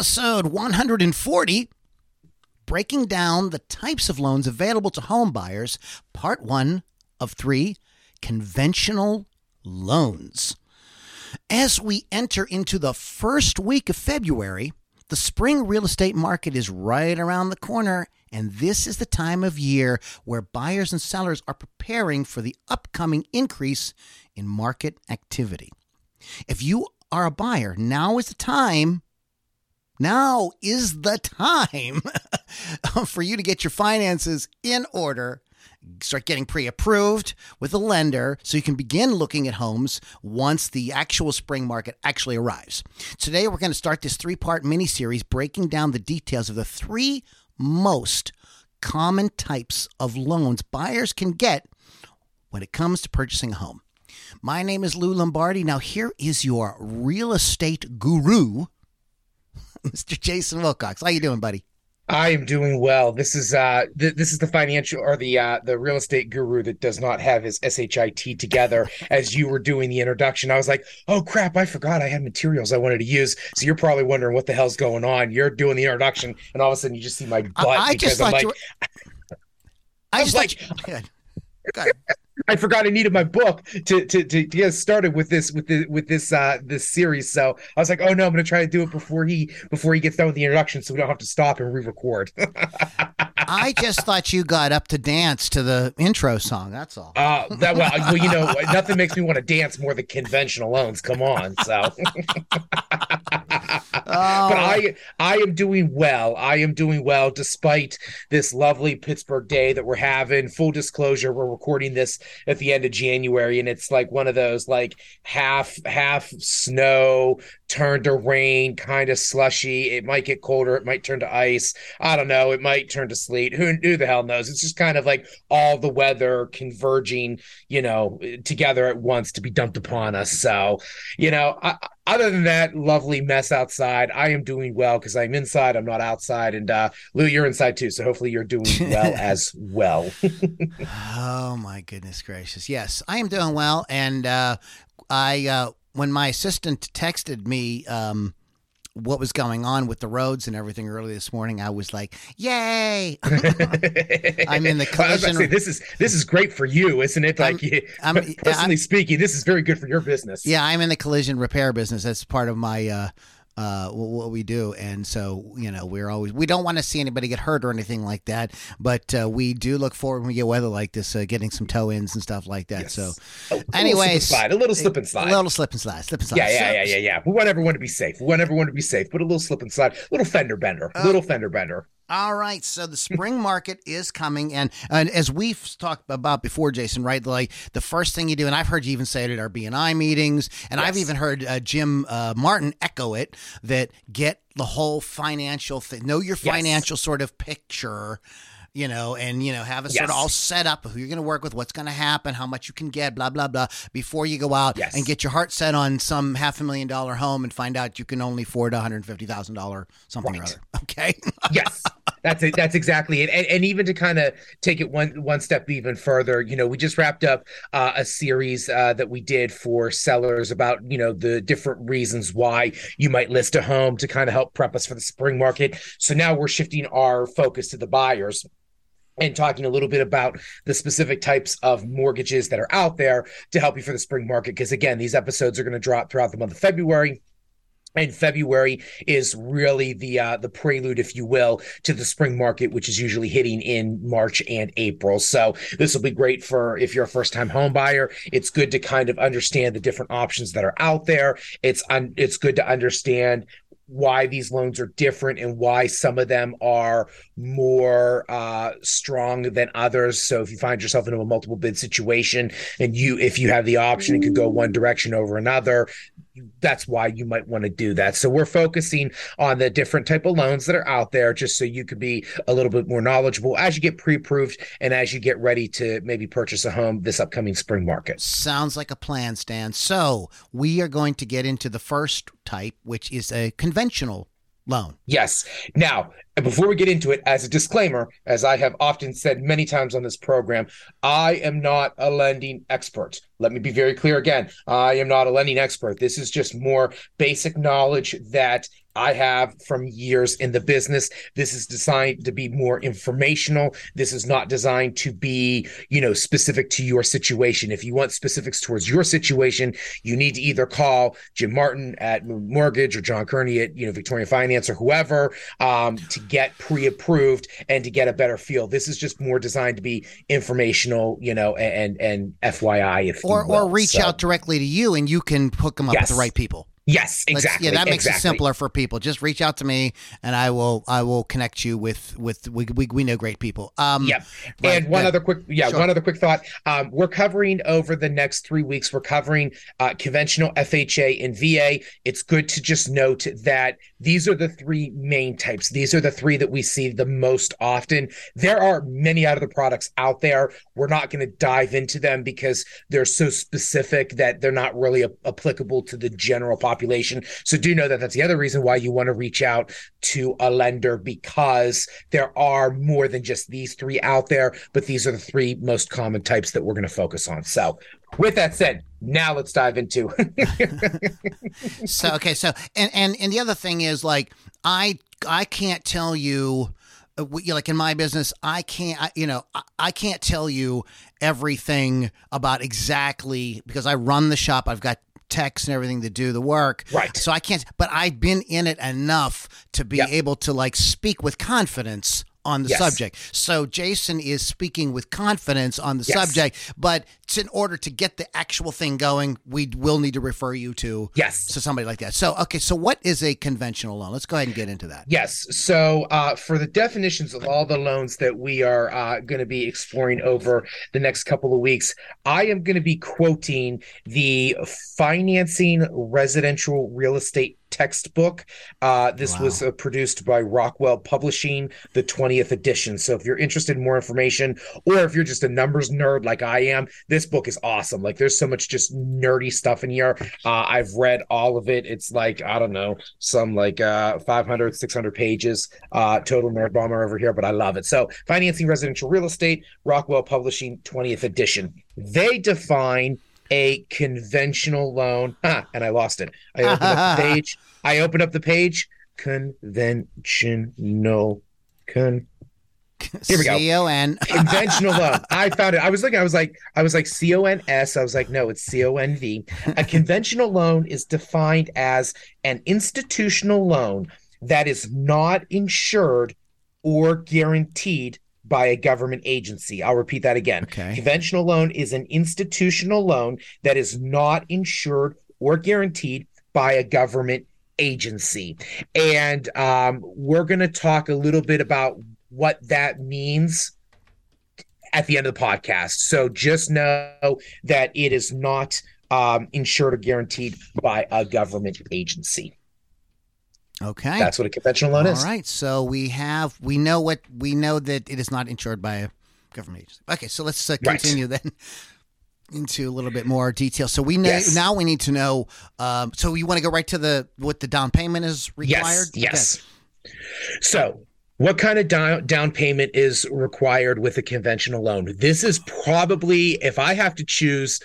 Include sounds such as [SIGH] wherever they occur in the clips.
Episode 140 Breaking Down the Types of Loans Available to Home Buyers, Part 1 of 3 Conventional Loans. As we enter into the first week of February, the spring real estate market is right around the corner, and this is the time of year where buyers and sellers are preparing for the upcoming increase in market activity. If you are a buyer, now is the time now is the time [LAUGHS] for you to get your finances in order, start getting pre approved with a lender so you can begin looking at homes once the actual spring market actually arrives. Today, we're going to start this three part mini series breaking down the details of the three most common types of loans buyers can get when it comes to purchasing a home. My name is Lou Lombardi. Now, here is your real estate guru. [LAUGHS] Mr. Jason Wilcox. How you doing, buddy? I am doing well. This is uh th- this is the financial or the uh the real estate guru that does not have his SHIT together [LAUGHS] as you were doing the introduction. I was like, "Oh crap, I forgot I had materials I wanted to use." So you're probably wondering what the hell's going on. You're doing the introduction and all of a sudden you just see my butt I, [LAUGHS] I just thought like, you were... I just like, thought you... Go ahead. I forgot I needed my book to, to to get started with this with the with this uh this series. So I was like, oh no, I'm gonna try to do it before he before he gets done with the introduction, so we don't have to stop and re-record. I just thought you got up to dance to the intro song. That's all. Uh, that well, well, you know, nothing makes me want to dance more than conventional loans. Come on, so. [LAUGHS] Oh. But I I am doing well. I am doing well despite this lovely Pittsburgh day that we're having. Full disclosure, we're recording this at the end of January, and it's like one of those like half half snow turned to rain, kind of slushy. It might get colder. It might turn to ice. I don't know. It might turn to sleet. Who who the hell knows? It's just kind of like all the weather converging, you know, together at once to be dumped upon us. So, you know, I, other than that lovely mess outside, I am doing well because I'm inside. I'm not outside. And uh, Lou, you're inside too. So hopefully you're doing [LAUGHS] well as well. [LAUGHS] oh my goodness gracious! Yes, I am doing well, and uh, I uh, when my assistant texted me. Um, what was going on with the roads and everything early this morning, I was like, "Yay!" [LAUGHS] I'm in the collision. Say, this is this is great for you, isn't it? Like, I'm, I'm, [LAUGHS] personally I'm, speaking, this is very good for your business. Yeah, I'm in the collision repair business. That's part of my uh, uh, what we do. And so, you know, we're always, we don't want to see anybody get hurt or anything like that. But uh, we do look forward when we get weather like this, uh, getting some tow ins and stuff like that. Yes. So, anyways, slide, a little slip and slide, a little slip and slide, slip and slide. Yeah, yeah, yeah, yeah, yeah. We want everyone to be safe. We want everyone to be safe, but a little slip and slide, little fender bender, little fender bender. All right, so the spring market is coming, and and as we've talked about before, Jason, right? Like the first thing you do, and I've heard you even say it at our BNI meetings, and yes. I've even heard uh, Jim uh, Martin echo it that get the whole financial thing, know your financial yes. sort of picture you know, and you know, have yes. sort of all set up who you're going to work with, what's going to happen, how much you can get, blah blah blah, before you go out yes. and get your heart set on some half a million dollar home and find out you can only afford a hundred fifty thousand dollar something right. or other. [LAUGHS] Okay. yes, that's it. That's exactly it. And, and even to kind of take it one one step even further, you know, we just wrapped up uh, a series uh, that we did for sellers about you know the different reasons why you might list a home to kind of help prep us for the spring market. So now we're shifting our focus to the buyers and talking a little bit about the specific types of mortgages that are out there to help you for the spring market. Because again, these episodes are going to drop throughout the month of February and February is really the uh, the prelude, if you will, to the spring market, which is usually hitting in March and April. So this will be great for if you're a first time home buyer. It's good to kind of understand the different options that are out there. It's un- it's good to understand why these loans are different and why some of them are more uh, strong than others. So if you find yourself in a multiple bid situation and you if you have the option it could go one direction over another, that's why you might want to do that. So we're focusing on the different type of loans that are out there just so you can be a little bit more knowledgeable as you get pre-approved and as you get ready to maybe purchase a home this upcoming spring market. Sounds like a plan, Stan. So we are going to get into the first type, which is a conventional loan. Yes. Now, before we get into it, as a disclaimer, as I have often said many times on this program, I am not a lending expert. Let me be very clear again. I am not a lending expert. This is just more basic knowledge that I have from years in the business. This is designed to be more informational. This is not designed to be, you know, specific to your situation. If you want specifics towards your situation, you need to either call Jim Martin at Mortgage or John Kearney at, you know, Victoria Finance or whoever um, to get pre-approved and to get a better feel. This is just more designed to be informational, you know, and and, FYI if or or reach so, out directly to you and you can hook them up yes. with the right people. Yes, exactly. Let's, yeah, that makes exactly. it simpler for people. Just reach out to me, and I will I will connect you with with we we, we know great people. Um, yep. And one other quick yeah sure. one other quick thought. Um, we're covering over the next three weeks. We're covering uh, conventional FHA and VA. It's good to just note that these are the three main types. These are the three that we see the most often. There are many other products out there. We're not going to dive into them because they're so specific that they're not really a- applicable to the general population population. So do know that that's the other reason why you want to reach out to a lender because there are more than just these three out there, but these are the three most common types that we're going to focus on. So with that said, now let's dive into. [LAUGHS] so okay, so and and and the other thing is like I I can't tell you uh, like in my business i can't I, you know i can't tell you everything about exactly because i run the shop i've got techs and everything to do the work. Right. So I can't, but I've been in it enough to be yep. able to like speak with confidence on the yes. subject. So Jason is speaking with confidence on the yes. subject, but in order to get the actual thing going, we will need to refer you to yes to somebody like that. So okay, so what is a conventional loan? Let's go ahead and get into that. Yes. So uh, for the definitions of all the loans that we are uh, going to be exploring over the next couple of weeks, I am going to be quoting the financing residential real estate textbook. Uh, this wow. was uh, produced by Rockwell Publishing, the 20th edition. So if you're interested in more information, or if you're just a numbers nerd like I am, this book is awesome. Like there's so much just nerdy stuff in here. Uh, I've read all of it. It's like, I don't know, some like uh, 500, 600 pages, uh, total nerd bomber over here, but I love it. So financing residential real estate, Rockwell Publishing 20th edition. They define a conventional loan. Ah, [LAUGHS] and I lost it. I opened up the [LAUGHS] page. I open up the page. Conventional con. Here we go. C O N. [LAUGHS] Conventional loan. I found it. I was looking. I was like, I was like C O N S. I was like, no, it's C O N V. A conventional loan is defined as an institutional loan that is not insured or guaranteed by a government agency. I'll repeat that again. Okay. Conventional loan is an institutional loan that is not insured or guaranteed by a government agency. And um, we're going to talk a little bit about what that means at the end of the podcast. So just know that it is not um, insured or guaranteed by a government agency. Okay. That's what a conventional loan All is. All right. So we have we know what we know that it is not insured by a government agency. Okay, so let's uh, continue right. then into a little bit more detail. So we know yes. now we need to know. Um, so you want to go right to the what the down payment is required? Yes. Yes. So what kind of down, down payment is required with a conventional loan? This is probably, if I have to choose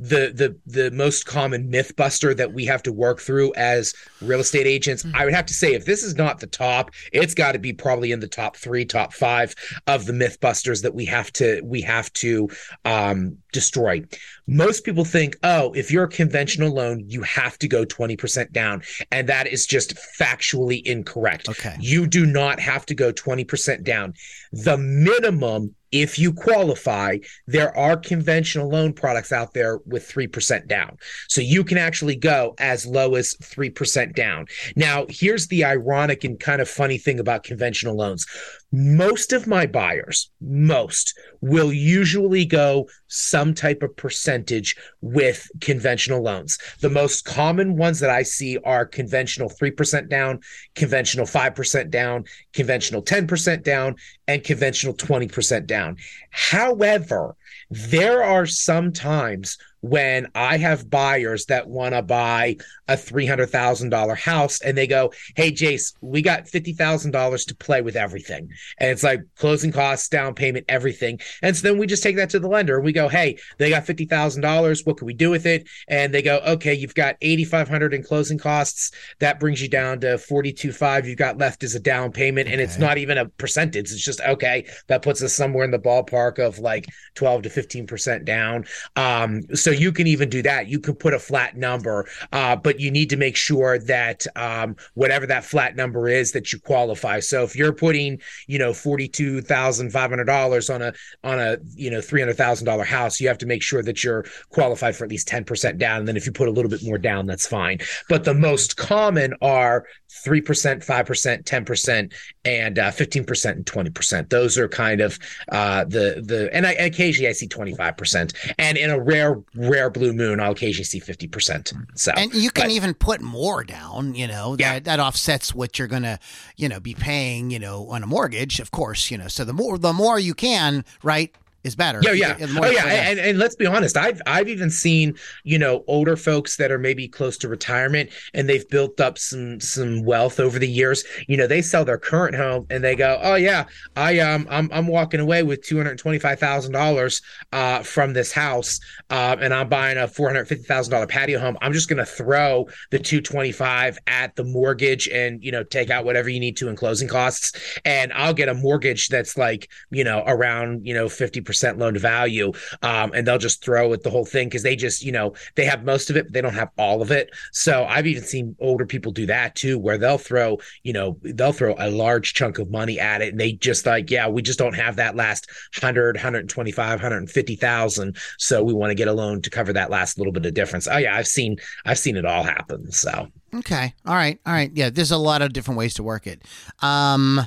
the the the most common myth buster that we have to work through as real estate agents i would have to say if this is not the top it's got to be probably in the top three top five of the myth busters that we have to we have to um, destroy. Most people think oh if you're a conventional loan you have to go 20% down and that is just factually incorrect. Okay. you do not have to go 20% down. The minimum if you qualify, there are conventional loan products out there with 3% down. So you can actually go as low as 3% down. Now, here's the ironic and kind of funny thing about conventional loans. Most of my buyers, most will usually go some type of percentage with conventional loans. The most common ones that I see are conventional 3% down, conventional 5% down, conventional 10% down, and conventional 20% down. However, there are some times when I have buyers that want to buy a $300,000 house and they go, Hey, Jace, we got $50,000 to play with everything. And it's like closing costs, down payment, everything. And so then we just take that to the lender and we go, Hey, they got $50,000. What can we do with it? And they go, Okay, you've got 8,500 in closing costs. That brings you down to 42.5 you've got left as a down payment. And it's not even a percentage. It's just, okay, that puts us somewhere in the ballpark of like 12 to 15% down. Um, so you can even do that. You can put a flat number, uh, but you need to make sure that um, whatever that flat number is, that you qualify. So if you're putting, you know, forty-two thousand five hundred dollars on a on a you know three hundred thousand dollar house, you have to make sure that you're qualified for at least ten percent down. And then if you put a little bit more down, that's fine. But the most common are three percent, five percent, ten percent, and uh, fifteen percent and twenty percent. Those are kind of uh, the the and I occasionally I see twenty five percent, and in a rare rare blue moon, I'll occasionally see fifty percent. Hmm. So And you can but- even put more down, you know, Yeah. that, that offsets what you're going to, you know, be paying, you know, on a mortgage, of course, you know. So the more the more you can, right, is better. Yeah, yeah, oh yeah, and, and let's be honest. I've I've even seen you know older folks that are maybe close to retirement and they've built up some some wealth over the years. You know, they sell their current home and they go, oh yeah, I um I'm I'm walking away with two hundred twenty five thousand dollars uh from this house, uh, and I'm buying a four hundred fifty thousand dollar patio home. I'm just gonna throw the two twenty five at the mortgage and you know take out whatever you need to in closing costs, and I'll get a mortgage that's like you know around you know fifty percent loan to value, um, and they'll just throw at the whole thing because they just you know they have most of it, but they don't have all of it. So I've even seen older people do that too, where they'll throw you know they'll throw a large chunk of money at it, and they just like yeah we just don't have that last 100 125 150,000 so we want to get a loan to cover that last little bit of difference. Oh yeah, I've seen I've seen it all happen. So Okay. All right. All right. Yeah, there's a lot of different ways to work it. Um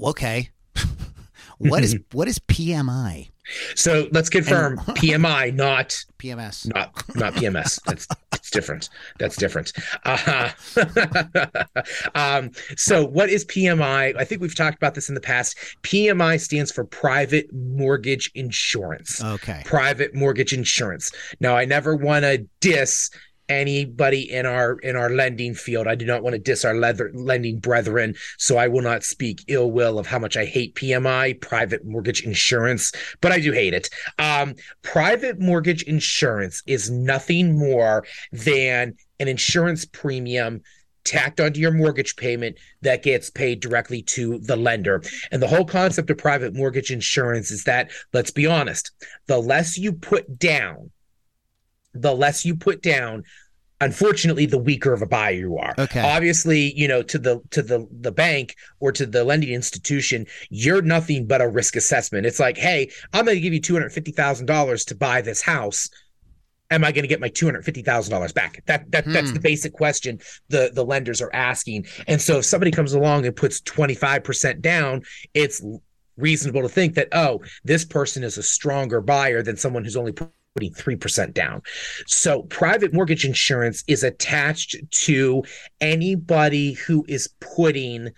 okay. [LAUGHS] what is [LAUGHS] what is PMI? so let's confirm [LAUGHS] PMI not PMS. not not PMS. [LAUGHS] That's it's different. That's different. Uh, um, so what is PMI? I think we've talked about this in the past. PMI stands for Private Mortgage Insurance. Okay. Private mortgage insurance. Now, I never want to diss anybody in our in our lending field. I do not want to diss our leather, lending brethren, so I will not speak ill will of how much I hate PMI, private mortgage insurance, but I do hate it. Um, private mortgage insurance is nothing more than an insurance premium tacked onto your mortgage payment that gets paid directly to the lender. And the whole concept of private mortgage insurance is that, let's be honest, the less you put down, the less you put down, unfortunately the weaker of a buyer you are. Okay. Obviously you know to the to the the bank or to the lending institution you're nothing but a risk assessment. It's like hey i'm going to give you $250000 to buy this house. Am i going to get my $250000 back? That, that hmm. that's the basic question the the lenders are asking. And so if somebody comes along and puts 25% down it's reasonable to think that oh this person is a stronger buyer than someone who's only put Putting 3% down. So private mortgage insurance is attached to anybody who is putting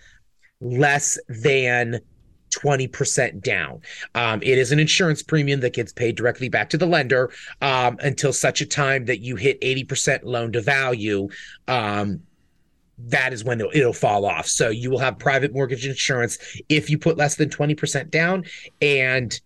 less than 20% down. Um, it is an insurance premium that gets paid directly back to the lender um, until such a time that you hit 80% loan to value. Um, that is when it'll, fall off. So you will have private mortgage insurance if you put less than 20% down and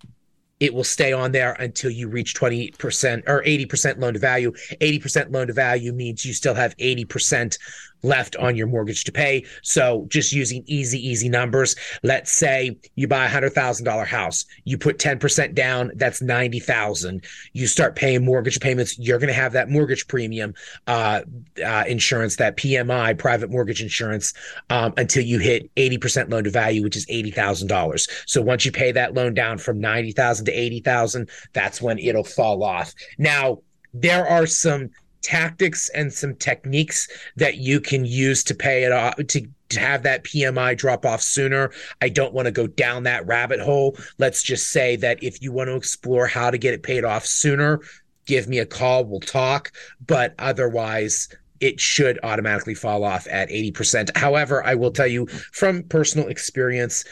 it will stay on there until you reach 20% or 80% loan to value. 80% loan to value means you still have 80% left on your mortgage to pay. So just using easy, easy numbers. Let's say you buy a hundred thousand dollar house, you put 10% down, that's 90,000. You start paying mortgage payments. You're going to have that mortgage premium, uh, uh, insurance, that PMI private mortgage insurance, um, until you hit 80% loan to value, which is $80,000. So once you pay that loan down from 90,000 to 80,000, that's when it'll fall off. Now, there are some tactics and some techniques that you can use to pay it off to, to have that PMI drop off sooner. I don't want to go down that rabbit hole. Let's just say that if you want to explore how to get it paid off sooner, give me a call. We'll talk. But otherwise, it should automatically fall off at 80%. However, I will tell you from personal experience,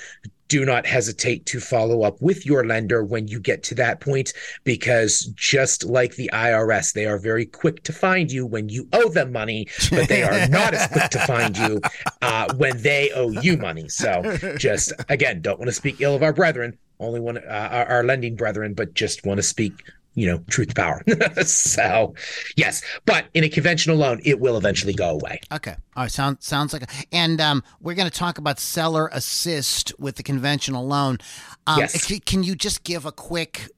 do not hesitate to follow up with your lender when you get to that point because just like the IRS, they are very quick to find you when you owe them money, but they are not as quick to find you [LAUGHS] uh, when they owe you money. So just again, don't want to speak ill of our brethren, only one uh, our, our lending brethren, but just want to speak you know, truth power. [LAUGHS] so, yes, but in a conventional loan, it will eventually go away. Okay. All right. Sounds sounds like, a, and um, we're going to talk about seller assist with the conventional loan. Um, Yes. c- Can you just give a quick,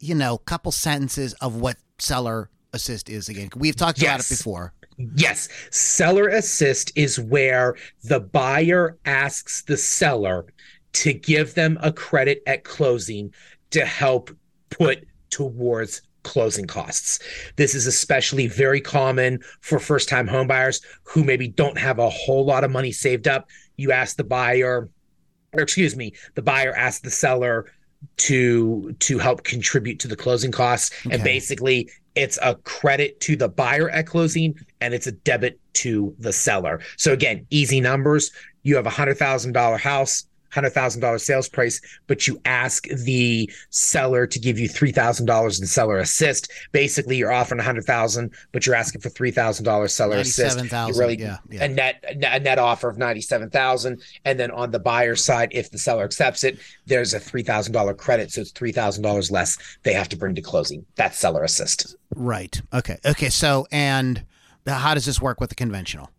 you know, couple sentences of what seller assist is again? We've talked about it before. Yes, seller assist is where the buyer asks the seller to give them a credit at closing to help put towards closing costs. This is especially very common for first time homebuyers who maybe don't have a whole lot of money saved up. You ask the buyer, or excuse me, the buyer asks the seller to to help contribute to the closing costs. And basically it's a credit to the buyer at closing and it's a debit to the seller. So again easy numbers. You have a hundred thousand dollar house hundred thousand dollar sales price but you ask the seller to give you three thousand dollars in seller assist basically you're offering a hundred thousand but you're asking for three thousand dollars seller assist you 97,000, really yeah, yeah. a net a net- a net offer of 97,000 and then on the buyer side if the seller accepts it there's a $3,000 credit so it's $3,000 less they have to bring to closing that's seller assist Right. Okay. Okay. So, and how does this work with the conventional?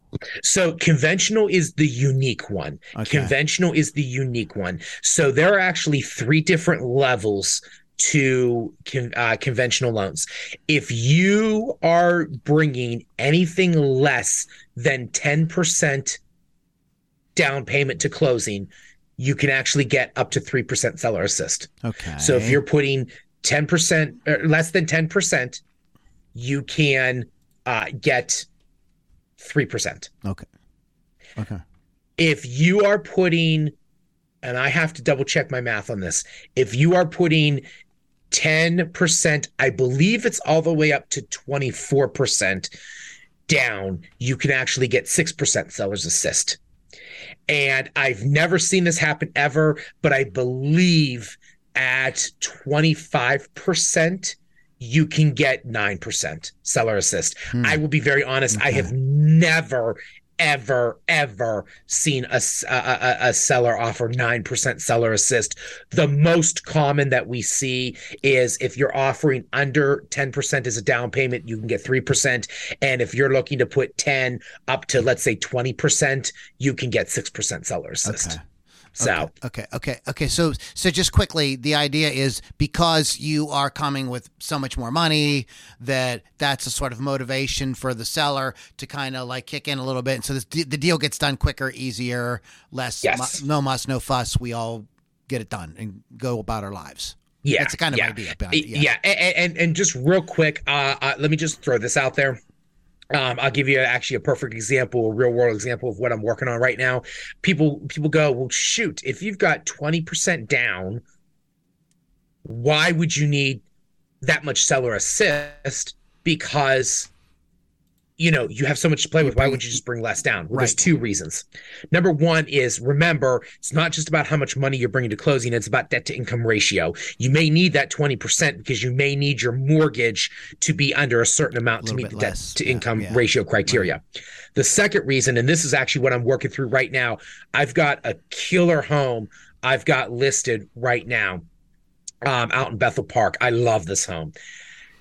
So conventional is the unique one. Okay. Conventional is the unique one. So there are actually three different levels to con- uh, conventional loans. If you are bringing anything less than 10% down payment to closing, you can actually get up to 3% seller assist. Okay. So if you're putting 10% or less than 10%, you can uh, get 3%. okay. Okay. if you are putting and i have to double check my math on this if you are putting 10% i believe it's all the way up to 24% down you can actually get 6% seller's assist and i've never seen this happen ever but i believe at 25% you can get 9% seller assist. Hmm. I will be very honest i have never ever ever seen a a seller offer 9% seller assist. The most common that we see is if you're offering under 10% as a down payment you can get 3% and if you're looking to put 10 up to let's say 20% you can get 6% seller assist. Okay. So Okay, okay, okay. So, so just quickly, the idea is because you are coming with so much more money that that's a sort of motivation for the seller to kind of like kick in a little bit. And so this, the deal gets done quicker, easier, less, Yes. mu- no muss, no fuss. We all get it done and go about our lives. Yeah, That's the kind of yeah. idea behind it, Yeah, yeah. And, and and just real quick, uh, uh, let me just throw this out there. Um, I'll give you actually a perfect example, a real world example of what I'm working on right now. People people go, well, shoot, if you've got 20% down, why would you need that much seller assist? Because you know you have so much to play with. Why wouldn't you just bring less down? Well, there's two reasons. Number one is remember, it's not just about how much money you're bringing to closing, it's about debt to income ratio. You may need that 20% because you may need your mortgage to be under a certain amount to meet the debt to Yeah, income yeah. ratio criteria. The second reason, and this is actually what I'm working through right now, I've got a killer home I've got listed right now. um, out in Bethel Park. I love this home.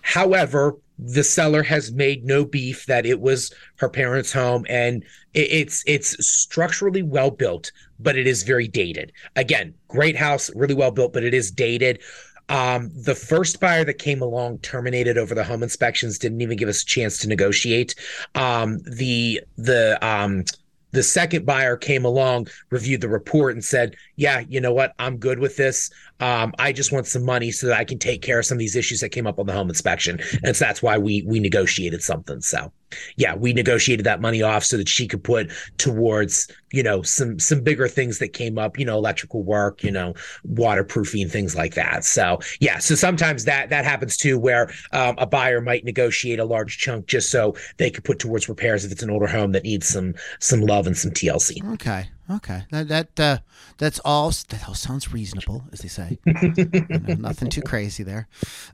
However, the seller has made no beef that it was her parents' home, and it's it's structurally well built, but it is very dated. Again, great house, really well built, but it is dated. Um, the first buyer that came along terminated over the home inspections, didn't even give us a chance to negotiate. Um, the the um, the second buyer came along, reviewed the report, and said, "Yeah, you know what? I'm good with this. Um, I just want some money so that I can take care of some of these issues that came up on the home inspection." And so that's why we we negotiated something. So, yeah, we negotiated that money off so that she could put towards you know some some bigger things that came up, you know, electrical work, you know, waterproofing, things like that. So, yeah, so sometimes that that happens too, where um, a buyer might negotiate a large chunk just so they could put towards repairs if it's an older home that needs some some love and some TLC. Okay. Okay. That that uh, that's all. That all sounds reasonable, as they say. [LAUGHS] You know, nothing too crazy there.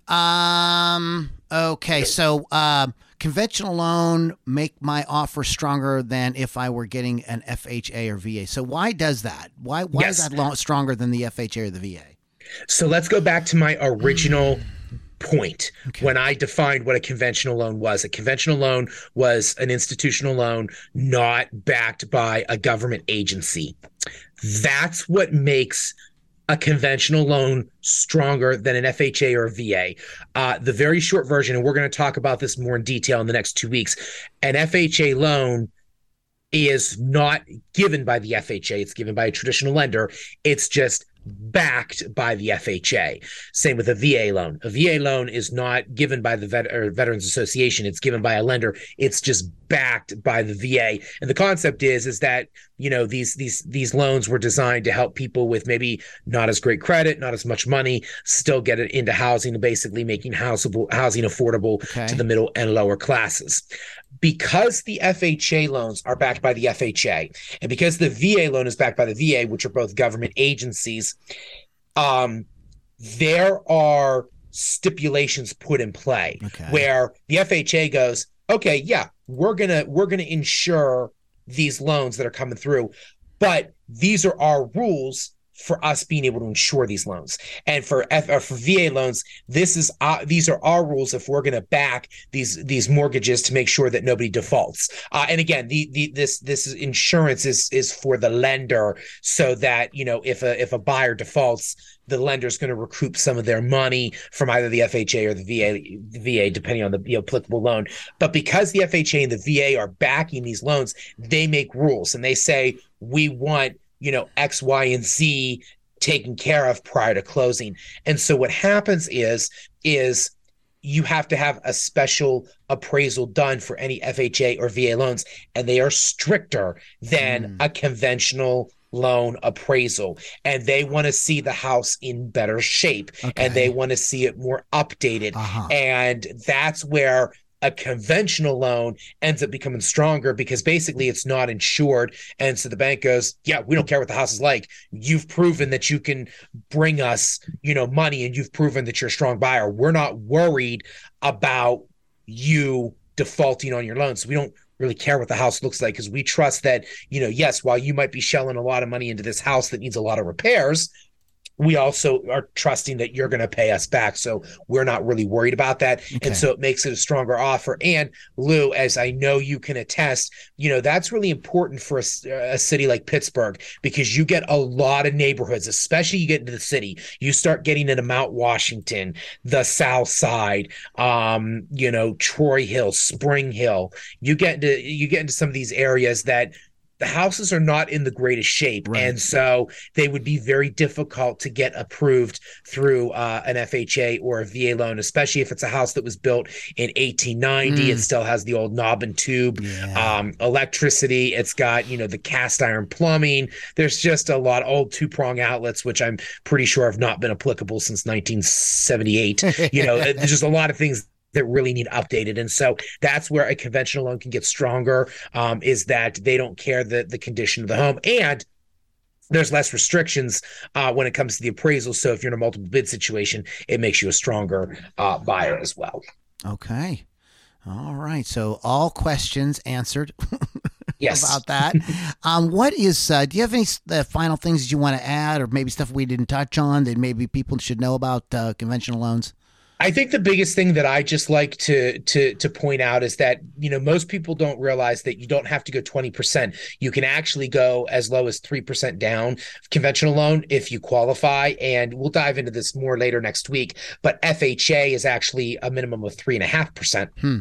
Um. Okay. So, um, conventional loan make my offer stronger than if I were getting an FHA or VA. So, why does that? Why why Yes. is that loan stronger than the FHA or the VA? So let's go back to my original point when I defined what a conventional loan was. A conventional loan was an institutional loan not backed by a government agency. That's what makes a conventional loan stronger than an FHA or VA. Uh, the very short version, and we're going to talk about this more in detail in the next two weeks, an FHA loan is not given by the FHA. It's given by a traditional lender. It's just backed by the FHA. Same with a VA loan. A VA loan is not given by the vet- Veterans Association. It's given by a lender. It's just backed by the VA. And the concept is is that you know these these these loans were designed to help people with maybe not as great credit, not as much money, still get it into housing, and basically making houseable housing affordable Okay. to the middle and lower classes because the FHA loans are backed by the FHA and because the VA loan is backed by the VA, which are both government agencies, um, there are stipulations put in play Okay. where the FHA goes, okay, yeah, we're gonna we're gonna insure these loans that are coming through, but these are our rules for us being able to insure these loans. And for F, or for VA loans, this is uh, these are our rules if we're going to back these these mortgages to make sure that nobody defaults. Uh, and again, the, the this this insurance is is for the lender so that you know if a if a buyer defaults, the lender's going to recoup some of their money from either the FHA or the VA, the VA, depending on the you know, applicable loan. But because the FHA and the VA are backing these loans, they make rules and they say we want you know X, Y, and Z taken care of prior to closing. And so what happens is is you have to have a special appraisal done for any FHA or VA loans, and they are stricter than a conventional loan appraisal. And they want to see the house in better shape and they want to see it more updated. Uh-huh. And that's where a conventional loan ends up becoming stronger because basically it's not insured. And so the bank goes, Yeah, we don't care what the house is like. You've proven that you can bring us, you know, money and you've proven that you're a strong buyer. We're not worried about you defaulting on your loans. So we don't really care what the house looks like because we trust that, you know, yes, while you might be shelling a lot of money into this house that needs a lot of repairs, we also are trusting that you're going to pay us back. So we're not really worried about that. Okay. And so it makes it a stronger offer. And Lou, as I know you can attest, you know, that's really important for a city like Pittsburgh because you get a lot of neighborhoods, especially you get into the city. You start getting into Mount Washington, the South Side, um, you know, Troy Hill, Spring Hill. You get into you get into some of these areas that the houses are not in the greatest shape. Right. and so they would be very difficult to get approved through uh, an fha or a va loan especially if it's a house that was built in 1890 it still has the old knob and tube Yeah. um, electricity. It's got you know the cast iron plumbing. There's just a lot of old two-prong outlets which i'm pretty sure have not been applicable since 1978 [LAUGHS] you know there's just a lot of things that really need updated and so that's where a conventional loan can get stronger um, is that they don't care the the condition of the home and there's less restrictions uh, when it comes to the appraisal so if you're in a multiple bid situation it makes you a stronger uh, buyer as well Okay. All right. So all questions answered. [LAUGHS] Yes. about that. um, what is? Uh, do you have any uh, final things that you want to add, or maybe stuff we didn't touch on that maybe people should know about uh, conventional loans? I think the biggest thing that I just like to to to point out is that you know most people don't realize that you don't have to go 20%. You can actually go as low as 3% down conventional loan if you qualify. And we'll dive into this more later next week. But FHA is actually a minimum of three and a half percent. Hmm.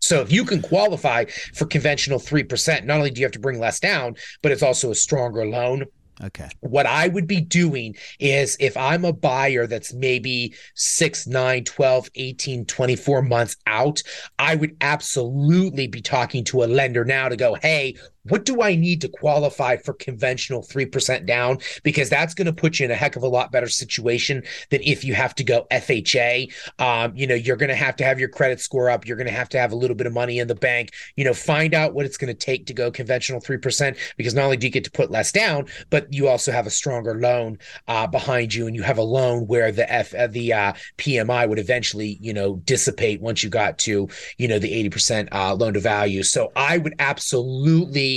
So if you can qualify for conventional 3%, not only do you have to bring less down, but it's also a stronger loan Okay. what I would be doing is if I'm a buyer that's maybe 6, 9, 12, 18, 24 months out, I would absolutely be talking to a lender now to go, hey, what do I need to qualify for conventional 3% down? Because that's going to put you in a heck of a lot better situation than if you have to go FHA. Um, you know, you're going to have to have your credit score up. You're going to have to have a little bit of money in the bank. You know, find out what it's going to take to go conventional 3% because not only do you get to put less down, but you also have a stronger loan uh, behind you and you have a loan where the F, uh, the uh, PMI would eventually, you know, dissipate once you got to, you know, the 80% uh, loan to value. So I would absolutely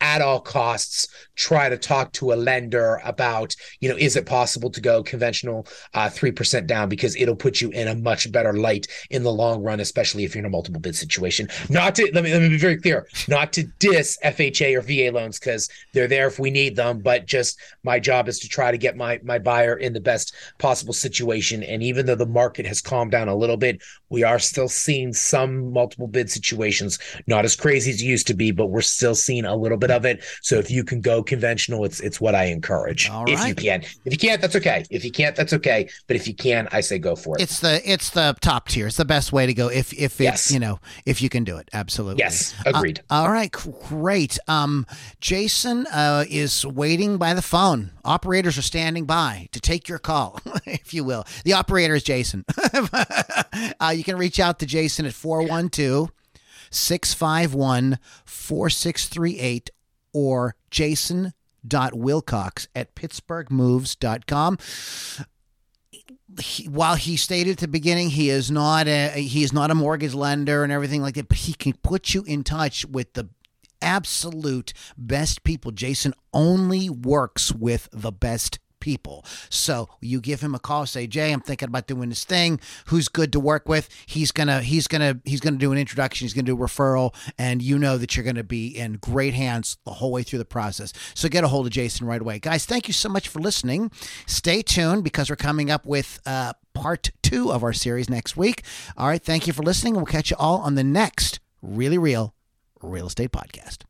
at all costs try to talk to a lender about you know is it possible to go conventional uh, 3% down? Because it'll put you in a much better light in the long run especially if you're in a multiple bid situation. Not to let me let me be very clear not to diss FHA or VA loans because they're there if we need them but just my job is to try to get my my buyer in the best possible situation. And even though the market has calmed down a little bit we are still seeing some multiple bid situations. Not as crazy as it used to be but we're still seeing a little bit of it. So if you can go conventional it's it's what I encourage All if you can if you can't that's okay if you can't that's okay but if you can I say go for it It's the it's the top tier. It's the best way to go if if it's Yes. you know if you can do it. Absolutely. yes agreed Uh, all right, great. Um, Jason uh, is waiting by the phone. Operators are standing by to take your call, [LAUGHS] if you will. The operator is Jason. [LAUGHS] uh, you can reach out to Jason at 412 651 4638 or jason.wilcox at pittsburghmoves.com he, while he stated at the beginning he is not a he is not a mortgage lender and everything like that, but he can put you in touch with the absolute best people. Jason only works with the best people. So you give him a call, say, Jay, I'm thinking about doing this thing. Who's good to work with? He's gonna he's gonna he's gonna do an introduction, he's gonna do a referral, and you know that you're gonna be in great hands the whole way through the process. So get a hold of Jason right away. Guys, thank you so much for listening. Stay tuned because we're coming up with uh part two of our series next week. All right, thank you for listening, we'll catch you all on the next really real real estate podcast.